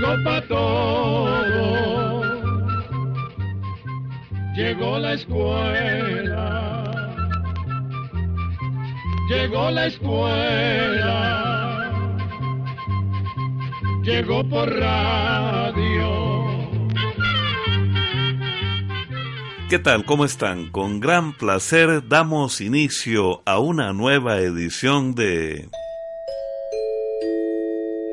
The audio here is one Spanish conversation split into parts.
Llegó pa' todo, llegó la escuela, llegó la escuela, llegó por radio. ¿Qué tal? ¿Cómo están? Con gran placer damos inicio a una nueva edición de...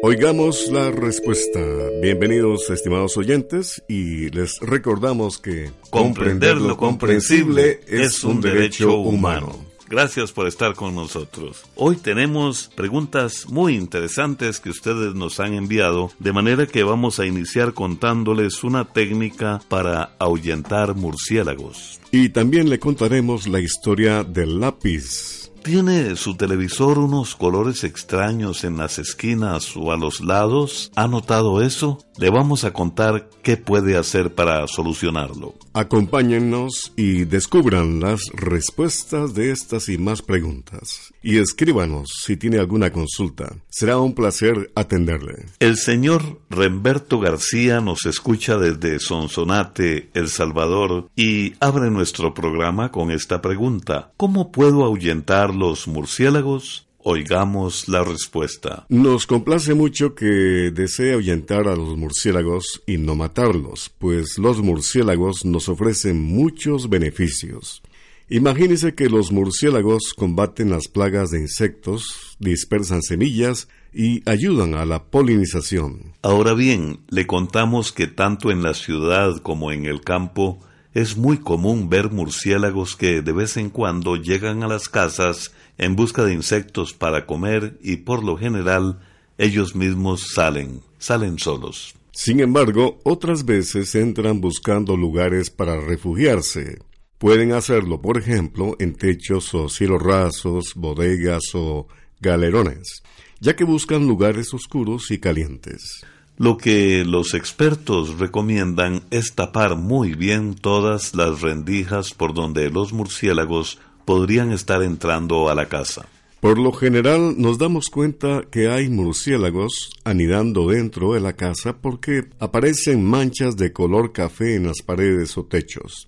Oigamos la respuesta. Bienvenidos, estimados oyentes, y les recordamos que comprender lo comprensible es un derecho humano. Gracias por estar con nosotros. Hoy tenemos preguntas muy interesantes que ustedes nos han enviado, de manera que vamos a iniciar contándoles una técnica para ahuyentar murciélagos. Y también le contaremos la historia del lápiz. ¿Tiene su televisor unos colores extraños en las esquinas o a los lados? ¿Ha notado eso? Le vamos a contar qué puede hacer para solucionarlo. Acompáñennos y descubran las respuestas de estas y más preguntas. Y escríbanos si tiene alguna consulta. Será un placer atenderle. El señor Remberto García nos escucha desde Sonsonate, El Salvador, y abre nuestro programa con esta pregunta. ¿Cómo puedo ahuyentar los murciélagos? Oigamos la respuesta. Nos complace mucho que desee ahuyentar a los murciélagos y no matarlos, pues los murciélagos nos ofrecen muchos beneficios. Imagínese que los murciélagos combaten las plagas de insectos, dispersan semillas y ayudan a la polinización. Ahora bien, le contamos que tanto en la ciudad como en el campo es muy común ver murciélagos que de vez en cuando llegan a las casas en busca de insectos para comer y por lo general ellos mismos salen, salen solos. Sin embargo, otras veces entran buscando lugares para refugiarse. Pueden hacerlo, por ejemplo, en techos o cielos rasos, bodegas o galerones, ya que buscan lugares oscuros y calientes. Lo que los expertos recomiendan es tapar muy bien todas las rendijas por donde los murciélagos podrían estar entrando a la casa. Por lo general nos damos cuenta que hay murciélagos anidando dentro de la casa porque aparecen manchas de color café en las paredes o techos.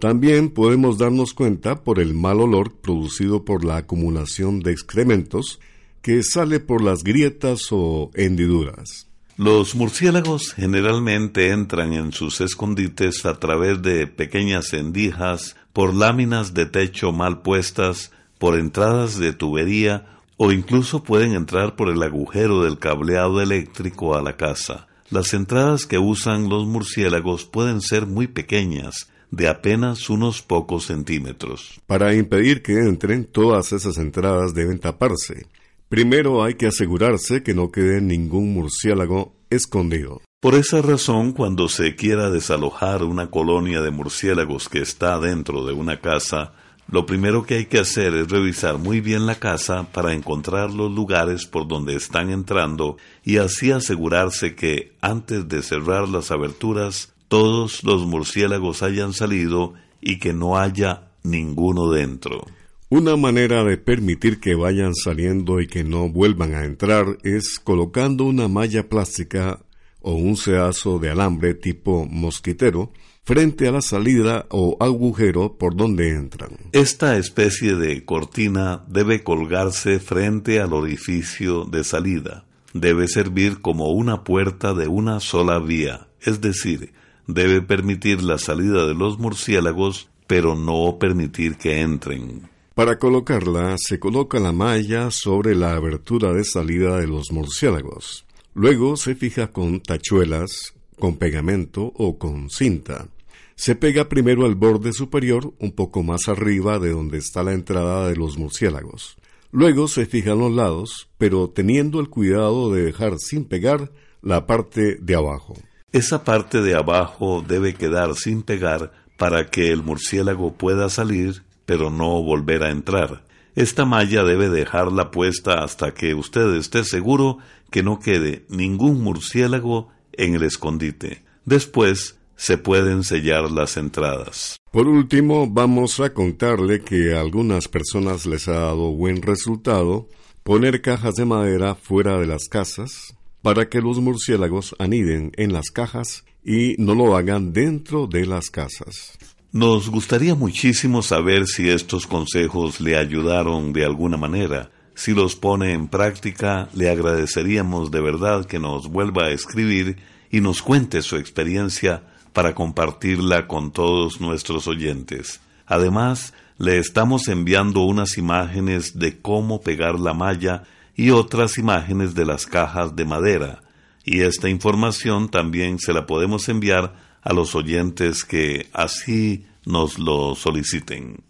También podemos darnos cuenta por el mal olor producido por la acumulación de excrementos que sale por las grietas o hendiduras. Los murciélagos generalmente entran en sus escondites a través de pequeñas endijas por láminas de techo mal puestas, por entradas de tubería o incluso pueden entrar por el agujero del cableado eléctrico a la casa. Las entradas que usan los murciélagos pueden ser muy pequeñas, de apenas unos pocos centímetros. Para impedir que entren, todas esas entradas deben taparse. Primero hay que asegurarse que no quede ningún murciélago escondido. Por esa razón, cuando se quiera desalojar una colonia de murciélagos que está dentro de una casa, lo primero que hay que hacer es revisar muy bien la casa para encontrar los lugares por donde están entrando y así asegurarse que, antes de cerrar las aberturas, todos los murciélagos hayan salido y que no haya ninguno dentro. Una manera de permitir que vayan saliendo y que no vuelvan a entrar es colocando una malla plástica o un cedazo de alambre tipo mosquitero frente a la salida o agujero por donde entran. Esta especie de cortina debe colgarse frente al orificio de salida. Debe servir como una puerta de una sola vía, es decir, debe permitir la salida de los murciélagos, pero no permitir que entren. Para colocarla, se coloca la malla sobre la abertura de salida de los murciélagos. Luego se fija con tachuelas con pegamento o con cinta. Se pega primero al borde superior, un poco más arriba de donde está la entrada de los murciélagos. Luego se fijan los lados, pero teniendo el cuidado de dejar sin pegar la parte de abajo. Esa parte de abajo debe quedar sin pegar para que el murciélago pueda salir, pero no volver a entrar. Esta malla debe dejarla puesta hasta que usted esté seguro que no quede ningún murciélago en el escondite. Después se pueden sellar las entradas. Por último, vamos a contarle que a algunas personas les ha dado buen resultado poner cajas de madera fuera de las casas para que los murciélagos aniden en las cajas y no lo hagan dentro de las casas. Nos gustaría muchísimo saber si estos consejos le ayudaron de alguna manera. Si los pone en práctica, le agradeceríamos de verdad que nos vuelva a escribir y nos cuente su experiencia para compartirla con todos nuestros oyentes. Además, le estamos enviando unas imágenes de cómo pegar la malla y otras imágenes de las cajas de madera, y esta información también se la podemos enviar a los oyentes que así nos lo soliciten.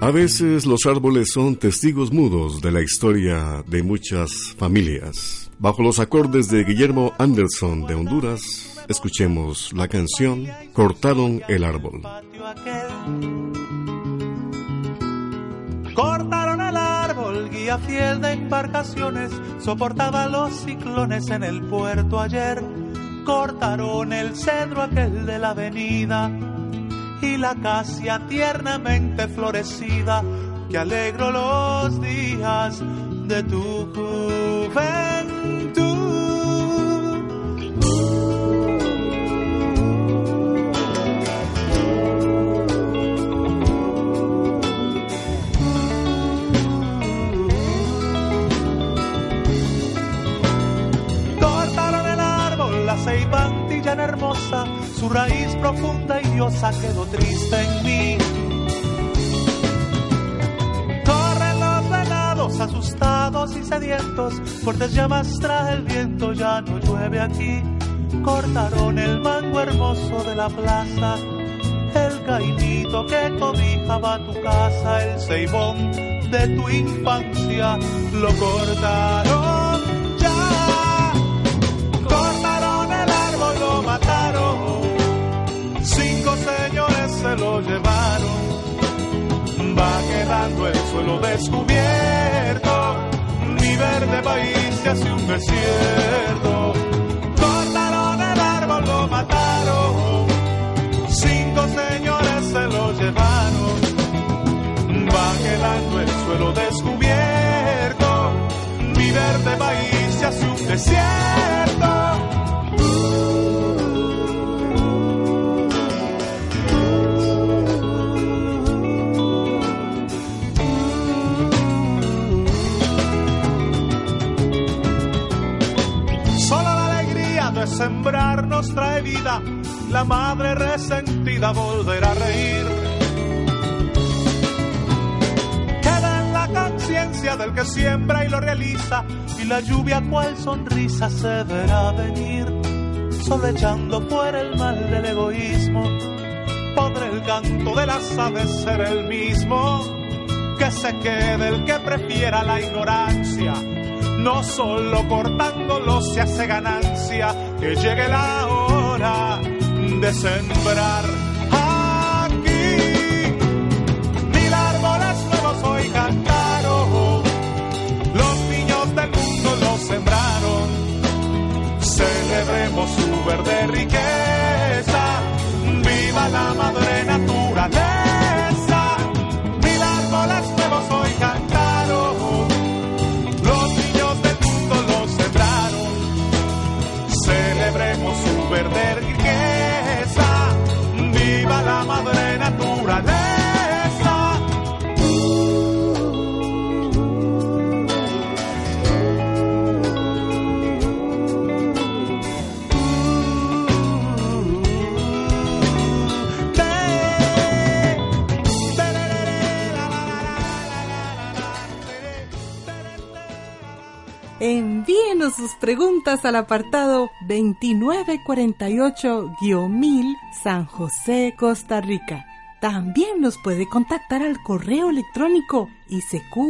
A veces los árboles son testigos mudos de la historia de muchas familias. Bajo los acordes de Guillermo Anderson de Honduras, Escuchemos la canción Cortaron el árbol. Cortaron el árbol, guía fiel de embarcaciones, soportaba los ciclones en el puerto ayer. Cortaron el cedro aquel de la avenida y la acacia tiernamente florecida que alegro los días de tu juventud. Hermosa, su raíz profunda y diosa quedó triste en mí. Corren los venados asustados y sedientos, fuertes llamas trae el viento, ya no llueve aquí. Cortaron el mango hermoso de la plaza, el caimito que cobijaba tu casa, el ceibón de tu infancia, lo cortaron llevaron. Va quedando el suelo descubierto, mi verde país se hace un desierto. Cortaron el árbol, lo mataron, cinco señores se lo llevaron. Va quedando el suelo descubierto, mi verde país se hace un desierto. Siembra y lo realiza, y la lluvia cual sonrisa se verá venir, solo echando fuera el mal del egoísmo. Podrá el canto de las aves ser el mismo, que se quede el que prefiera la ignorancia no solo cortándolo se hace ganancia, que llegue la hora de sembrar. Sus preguntas al apartado 2948-1000 San José, Costa Rica. También nos puede contactar al correo electrónico isq.org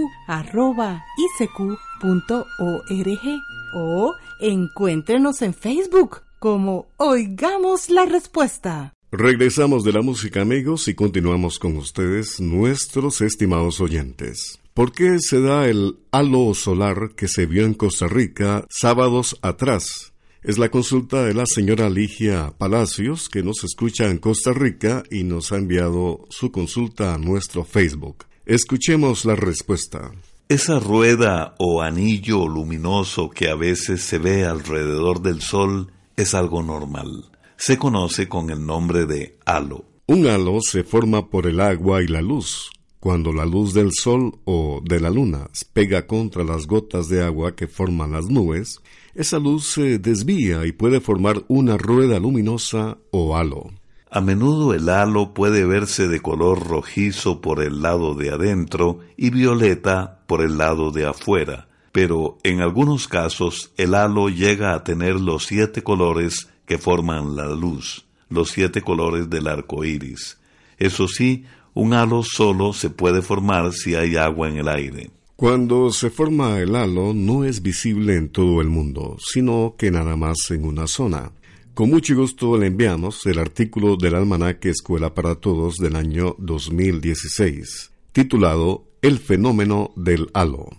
o encuéntrenos en Facebook como Oigamos la Respuesta. Regresamos de la música amigos y continuamos con ustedes, nuestros estimados oyentes. ¿Por qué se da el halo solar que se vio en Costa Rica sábados atrás? Es la consulta de la señora Ligia Palacios, que nos escucha en Costa Rica y nos ha enviado su consulta a nuestro Facebook. Escuchemos la respuesta. Esa rueda o anillo luminoso que a veces se ve alrededor del Sol es algo normal. Se conoce con el nombre de halo. Un halo se forma por el agua y la luz, cuando la luz del sol o de la luna pega contra las gotas de agua que forman las nubes, esa luz se desvía y puede formar una rueda luminosa o halo. A menudo el halo puede verse de color rojizo por el lado de adentro y violeta por el lado de afuera, pero en algunos casos el halo llega a tener los siete colores que forman la luz, los siete colores del arco iris. Eso sí, un halo solo se puede formar si hay agua en el aire. Cuando se forma el halo no es visible en todo el mundo, sino que nada más en una zona. Con mucho gusto le enviamos el artículo del almanaque Escuela para Todos del año 2016, titulado El fenómeno del halo.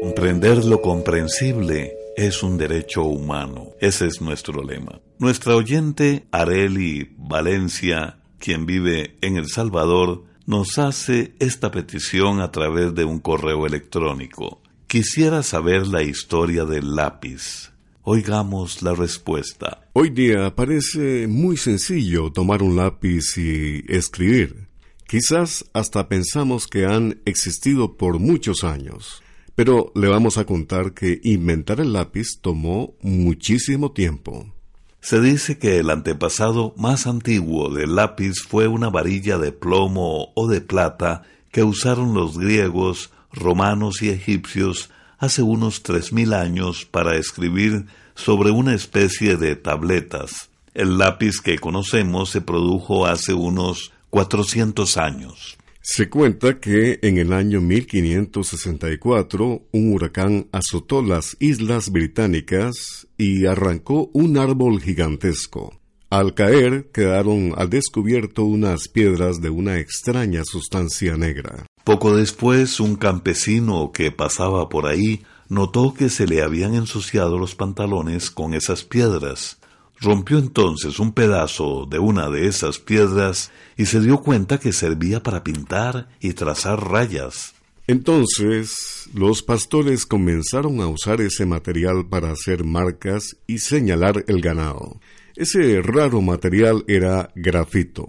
Comprender lo comprensible es un derecho humano. Ese es nuestro lema. Nuestra oyente Areli Valencia, quien vive en El Salvador, nos hace esta petición a través de un correo electrónico. Quisiera saber la historia del lápiz. Oigamos la respuesta. Hoy día parece muy sencillo tomar un lápiz y escribir. Quizás hasta pensamos que han existido por muchos años. Pero le vamos a contar que inventar el lápiz tomó muchísimo tiempo. Se dice que el antepasado más antiguo del lápiz fue una varilla de plomo o de plata que usaron los griegos, romanos y egipcios hace unos tres mil años para escribir sobre una especie de tabletas. El lápiz que conocemos se produjo hace unos cuatrocientos años. Se cuenta que en el año 1564 un huracán azotó las islas británicas y arrancó un árbol gigantesco. Al caer quedaron al descubierto unas piedras de una extraña sustancia negra. Poco después un campesino que pasaba por ahí notó que se le habían ensuciado los pantalones con esas piedras. Rompió entonces un pedazo de una de esas piedras y se dio cuenta que servía para pintar y trazar rayas. Entonces los pastores comenzaron a usar ese material para hacer marcas y señalar el ganado. Ese raro material era grafito.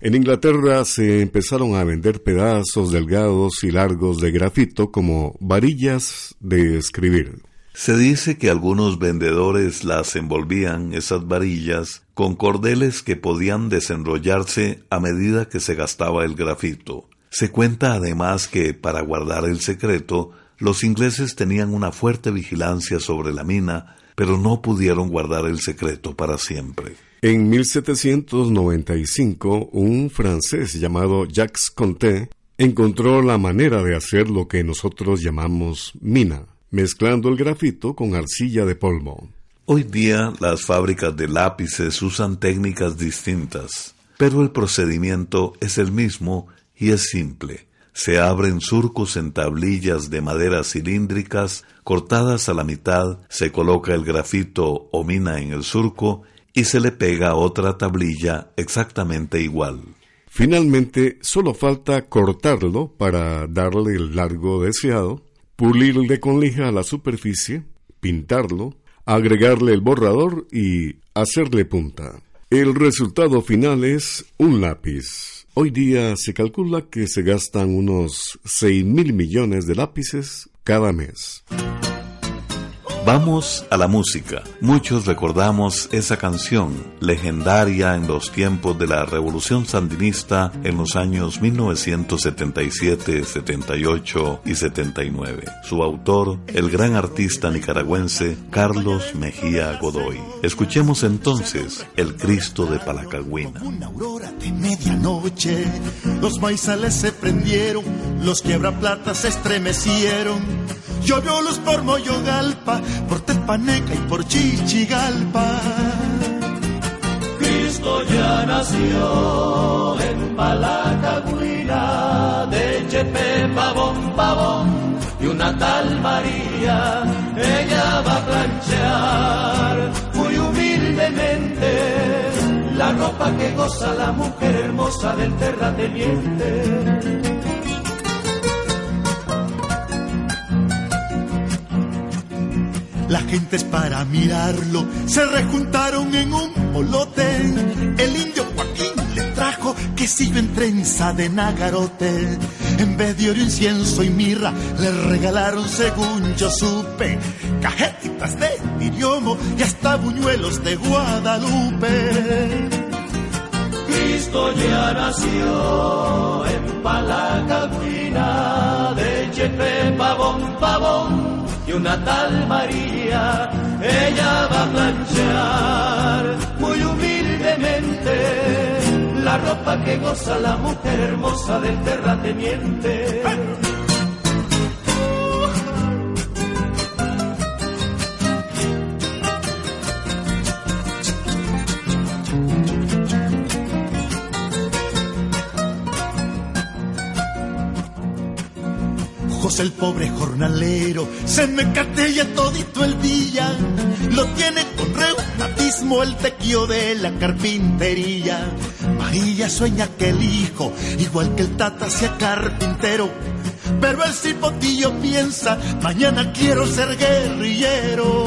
En Inglaterra se empezaron a vender pedazos delgados y largos de grafito como varillas de escribir. Se dice que algunos vendedores las envolvían, esas varillas, con cordeles que podían desenrollarse a medida que se gastaba el grafito. Se cuenta además que, para guardar el secreto, los ingleses tenían una fuerte vigilancia sobre la mina, pero no pudieron guardar el secreto para siempre. En 1795, un francés llamado Jacques Conté encontró la manera de hacer lo que nosotros llamamos mina mezclando el grafito con arcilla de polvo. Hoy día las fábricas de lápices usan técnicas distintas, pero el procedimiento es el mismo y es simple. Se abren surcos en tablillas de madera cilíndricas cortadas a la mitad, se coloca el grafito o mina en el surco y se le pega otra tablilla exactamente igual. Finalmente, solo falta cortarlo para darle el largo deseado pulirle con lija la superficie, pintarlo, agregarle el borrador y hacerle punta. El resultado final es un lápiz. Hoy día se calcula que se gastan unos 6 mil millones de lápices cada mes. Vamos a la música. Muchos recordamos esa canción, legendaria en los tiempos de la Revolución Sandinista en los años 1977, 78 y 79. Su autor, el gran artista nicaragüense Carlos Mejía Godoy. Escuchemos entonces El Cristo de Palacagüina. Una aurora de medianoche, los maizales se prendieron, los quiebraplatas se estremecieron Luz por Moyogalpa, por Tepaneca y por Chichigalpa. Cristo ya nació en Palacagüina, de Chepe Pavón Pavón y una tal María, ella va a planchar muy humildemente la ropa que goza la mujer hermosa del terrateniente. Las gentes para mirarlo se rejuntaron en un polote. El indio Joaquín le trajo que en trenza de nagarote. En vez de oro, incienso y mirra, le regalaron, según yo supe, cajetitas de idiomo y hasta buñuelos de Guadalupe. Cristo ya nació en Palacagüina, de Chepe, pavón, pavón y una tal María, ella va a planchar muy humildemente la ropa que goza la mujer hermosa del terrateniente. El pobre jornalero se me catella todito el día. Lo tiene con reumatismo el tequio de la carpintería. María sueña que el hijo, igual que el tata, sea carpintero. Pero el cipotillo piensa, mañana quiero ser guerrillero.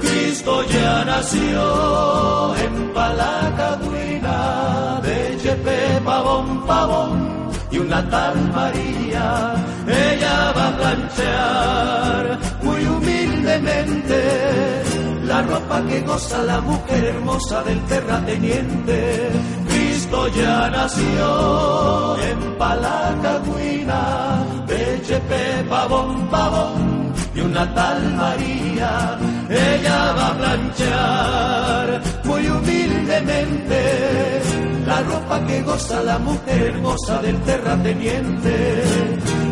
Cristo ya nació en Palacadruina, de Chepe Pavón Pavón y una tal María, ella va a planchar muy humildemente la ropa que goza la mujer hermosa del terrateniente. Cristo ya nació en Palacagüina, Pechepe, pavón, pavón, y una tal María, ella va a planchar muy humildemente la ropa que goza la mujer hermosa del terrateniente,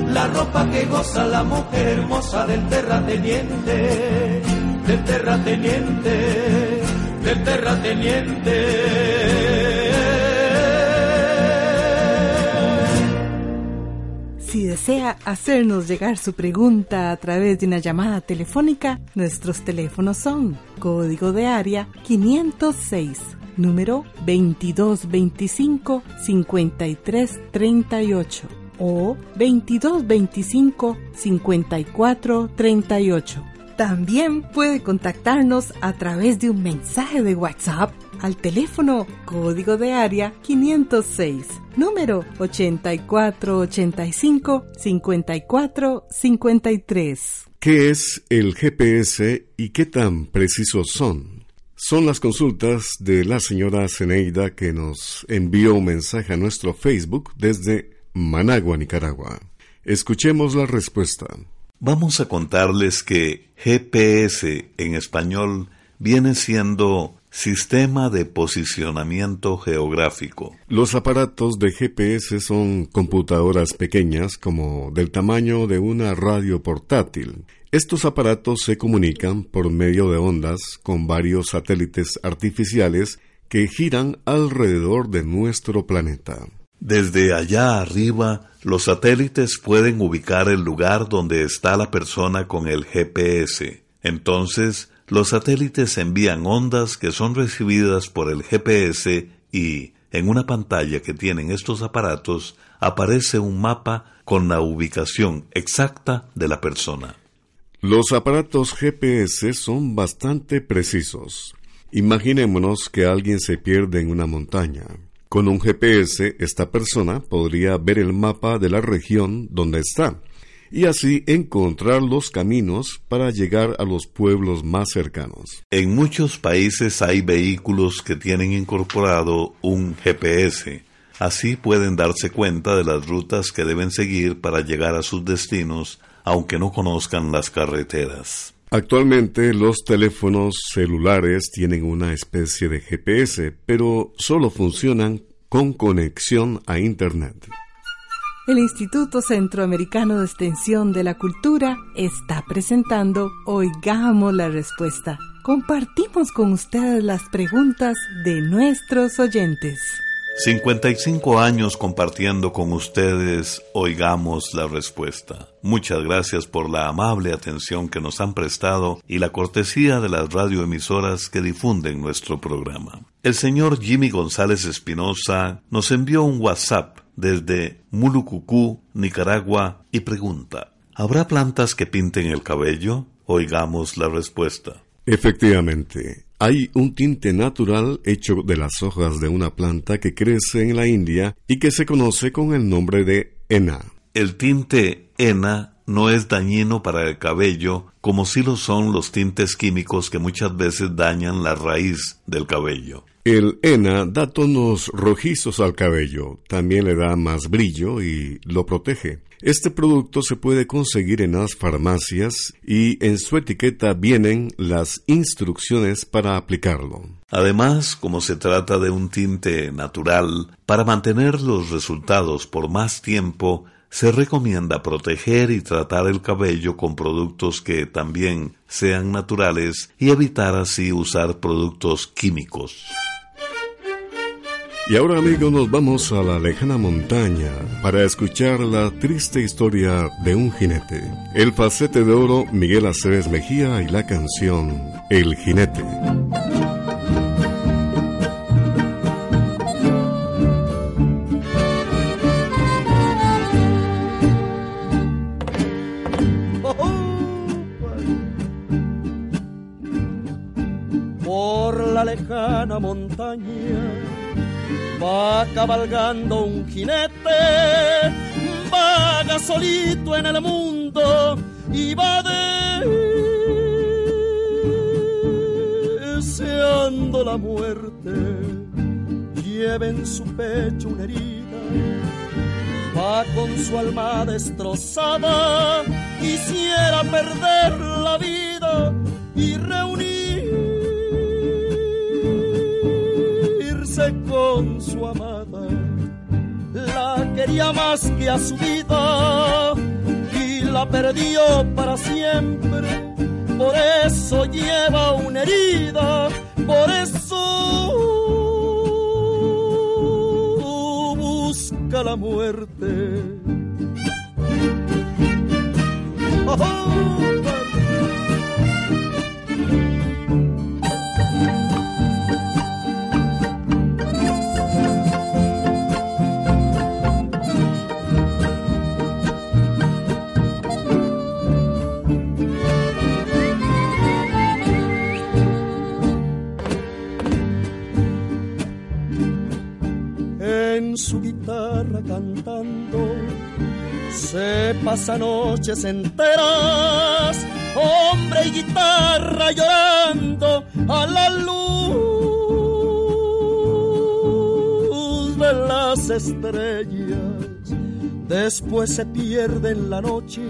la ropa que goza la mujer hermosa del terrateniente, del terrateniente, del terrateniente. Si desea hacernos llegar su pregunta a través de una llamada telefónica, nuestros teléfonos son código de área 506 número 2225-5338 o 2225-5438. También puede contactarnos a través de un mensaje de WhatsApp al teléfono código de área 506, número 8485-5453. ¿Qué es el GPS y qué tan precisos son? Son las consultas de la señora Zeneida que nos envió un mensaje a nuestro Facebook desde Managua, Nicaragua. Escuchemos la respuesta. Vamos a contarles que GPS en español viene siendo Sistema de Posicionamiento Geográfico. Los aparatos de GPS son computadoras pequeñas como del tamaño de una radio portátil estos aparatos se comunican por medio de ondas con varios satélites artificiales que giran alrededor de nuestro planeta. Desde allá arriba, los satélites pueden ubicar el lugar donde está la persona con el GPS. Entonces, los satélites envían ondas que son recibidas por el GPS y, en una pantalla que tienen estos aparatos, aparece un mapa con la ubicación exacta de la persona. Los aparatos GPS son bastante precisos. Imaginémonos que alguien se pierde en una montaña. Con un GPS, esta persona podría ver el mapa de la región donde está. y así encontrar los caminos para llegar a los pueblos más cercanos. En muchos países hay vehículos que tienen incorporado un GPS. Así pueden darse cuenta de las rutas que deben seguir para llegar a sus destinos, aunque no conozcan las carreteras. Actualmente los teléfonos celulares tienen una especie de GPS, pero solo funcionan con conexión a Internet. El Instituto Centroamericano de Extensión de la Cultura está presentando Oigamos la Respuesta. Compartimos con ustedes las preguntas de nuestros oyentes. 55 años compartiendo con ustedes, oigamos la respuesta. Muchas gracias por la amable atención que nos han prestado y la cortesía de las radioemisoras que difunden nuestro programa. El señor Jimmy González Espinosa nos envió un WhatsApp desde Mulucucú, Nicaragua, y pregunta, ¿habrá plantas que pinten el cabello? Oigamos la respuesta. Efectivamente, hay un tinte natural hecho de las hojas de una planta que crece en la India y que se conoce con el nombre de henna. El tinte henna no es dañino para el cabello como si lo son los tintes químicos que muchas veces dañan la raíz del cabello. El henna da tonos rojizos al cabello, también le da más brillo y lo protege. Este producto se puede conseguir en las farmacias y en su etiqueta vienen las instrucciones para aplicarlo. Además, como se trata de un tinte natural, para mantener los resultados por más tiempo, se recomienda proteger y tratar el cabello con productos que también sean naturales y evitar así usar productos químicos. Y ahora amigos nos vamos a la lejana montaña para escuchar la triste historia de un jinete. El facete de oro Miguel Aceves Mejía y la canción El jinete. Cabalgando un jinete, vaga solito en el mundo y va deseando la muerte. Lleva en su pecho una herida, va con su alma destrozada, quisiera perder la vida más que a su vida y la perdió para siempre. Por eso lleva una herida, por eso busca la muerte. Oh, su cantando, se pasa noches enteras, hombre y guitarra llorando a la luz de las estrellas. Después se pierde en la noche.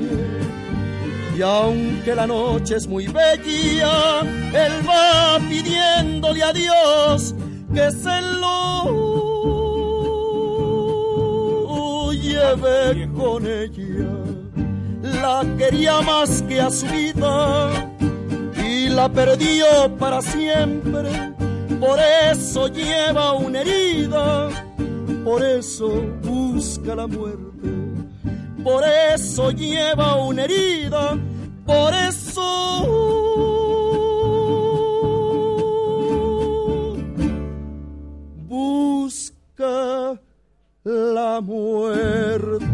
Y aunque la noche es muy bella, él va pidiéndole a Dios que se lo llevé con ella. La quería más que a su vida y la perdió para siempre. Por eso lleva una herida, por eso busca la muerte. Por eso lleva una herida, por eso muerte.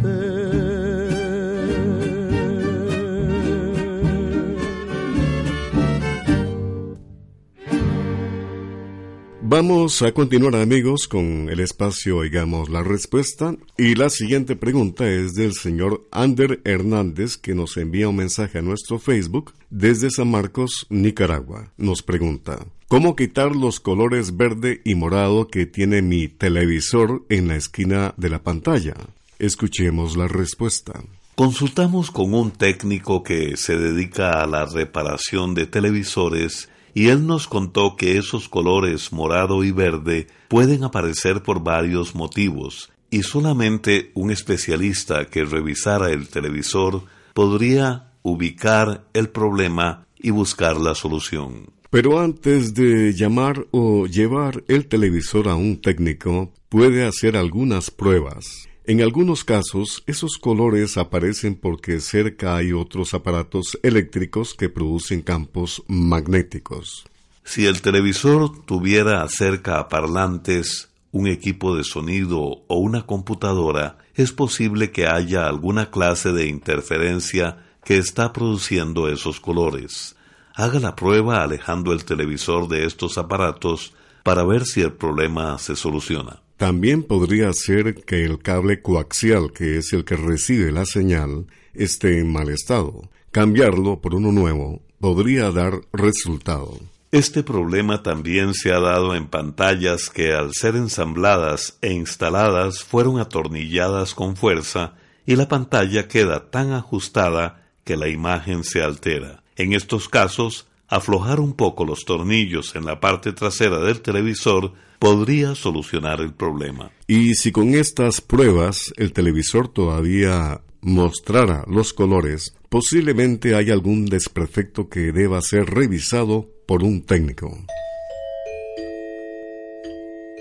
Vamos a continuar amigos con el espacio Oigamos la Respuesta y la siguiente pregunta es del señor Ander Hernández que nos envía un mensaje a nuestro Facebook desde San Marcos, Nicaragua. Nos pregunta, ¿cómo quitar los colores verde y morado que tiene mi televisor en la esquina de la pantalla? Escuchemos la respuesta. Consultamos con un técnico que se dedica a la reparación de televisores y él nos contó que esos colores morado y verde pueden aparecer por varios motivos, y solamente un especialista que revisara el televisor podría ubicar el problema y buscar la solución. Pero antes de llamar o llevar el televisor a un técnico, puede hacer algunas pruebas. En algunos casos, esos colores aparecen porque cerca hay otros aparatos eléctricos que producen campos magnéticos. Si el televisor tuviera cerca parlantes, un equipo de sonido o una computadora, es posible que haya alguna clase de interferencia que está produciendo esos colores. Haga la prueba alejando el televisor de estos aparatos para ver si el problema se soluciona. También podría ser que el cable coaxial, que es el que recibe la señal, esté en mal estado. Cambiarlo por uno nuevo podría dar resultado. Este problema también se ha dado en pantallas que al ser ensambladas e instaladas fueron atornilladas con fuerza y la pantalla queda tan ajustada que la imagen se altera. En estos casos, aflojar un poco los tornillos en la parte trasera del televisor podría solucionar el problema. Y si con estas pruebas el televisor todavía mostrara los colores, posiblemente hay algún desperfecto que deba ser revisado por un técnico.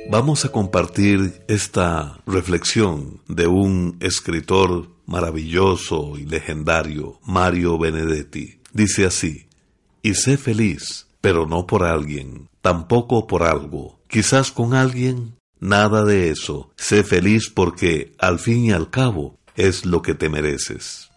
Vamos a compartir esta reflexión de un escritor maravilloso y legendario, Mario Benedetti. Dice así, y sé feliz, pero no por alguien, tampoco por algo, quizás con alguien, nada de eso, sé feliz porque, al fin y al cabo, es lo que te mereces.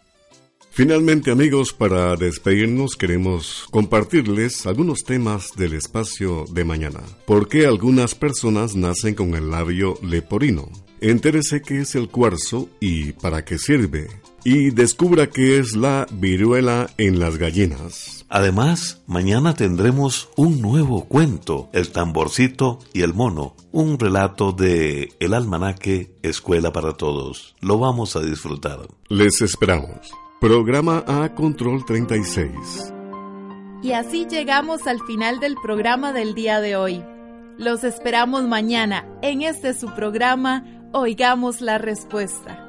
Finalmente amigos, para despedirnos queremos compartirles algunos temas del espacio de mañana. ¿Por qué algunas personas nacen con el labio leporino? Entérese qué es el cuarzo y para qué sirve. Y descubra qué es la viruela en las gallinas. Además, mañana tendremos un nuevo cuento, El tamborcito y el mono, un relato de El almanaque Escuela para Todos. Lo vamos a disfrutar. Les esperamos. Programa A Control 36. Y así llegamos al final del programa del día de hoy. Los esperamos mañana en este su programa Oigamos la Respuesta.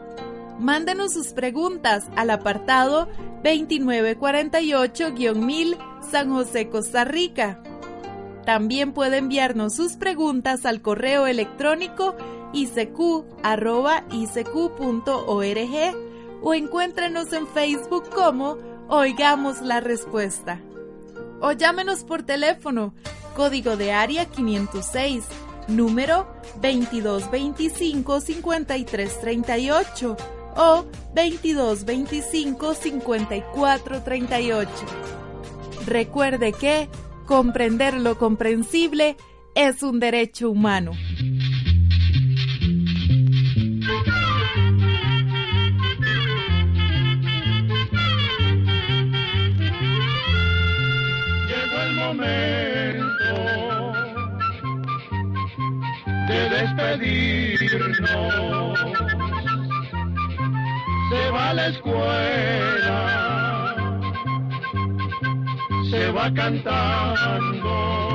Mándenos sus preguntas al apartado 2948-1000 San José, Costa Rica. También puede enviarnos sus preguntas al correo electrónico isq.org o encuéntrenos en Facebook como Oigamos la Respuesta. O llámenos por teléfono, código de área 506, número 2225-5338 o 2225-5438. Recuerde que comprender lo comprensible es un derecho humano. despedirnos. Se va la escuela, se va cantando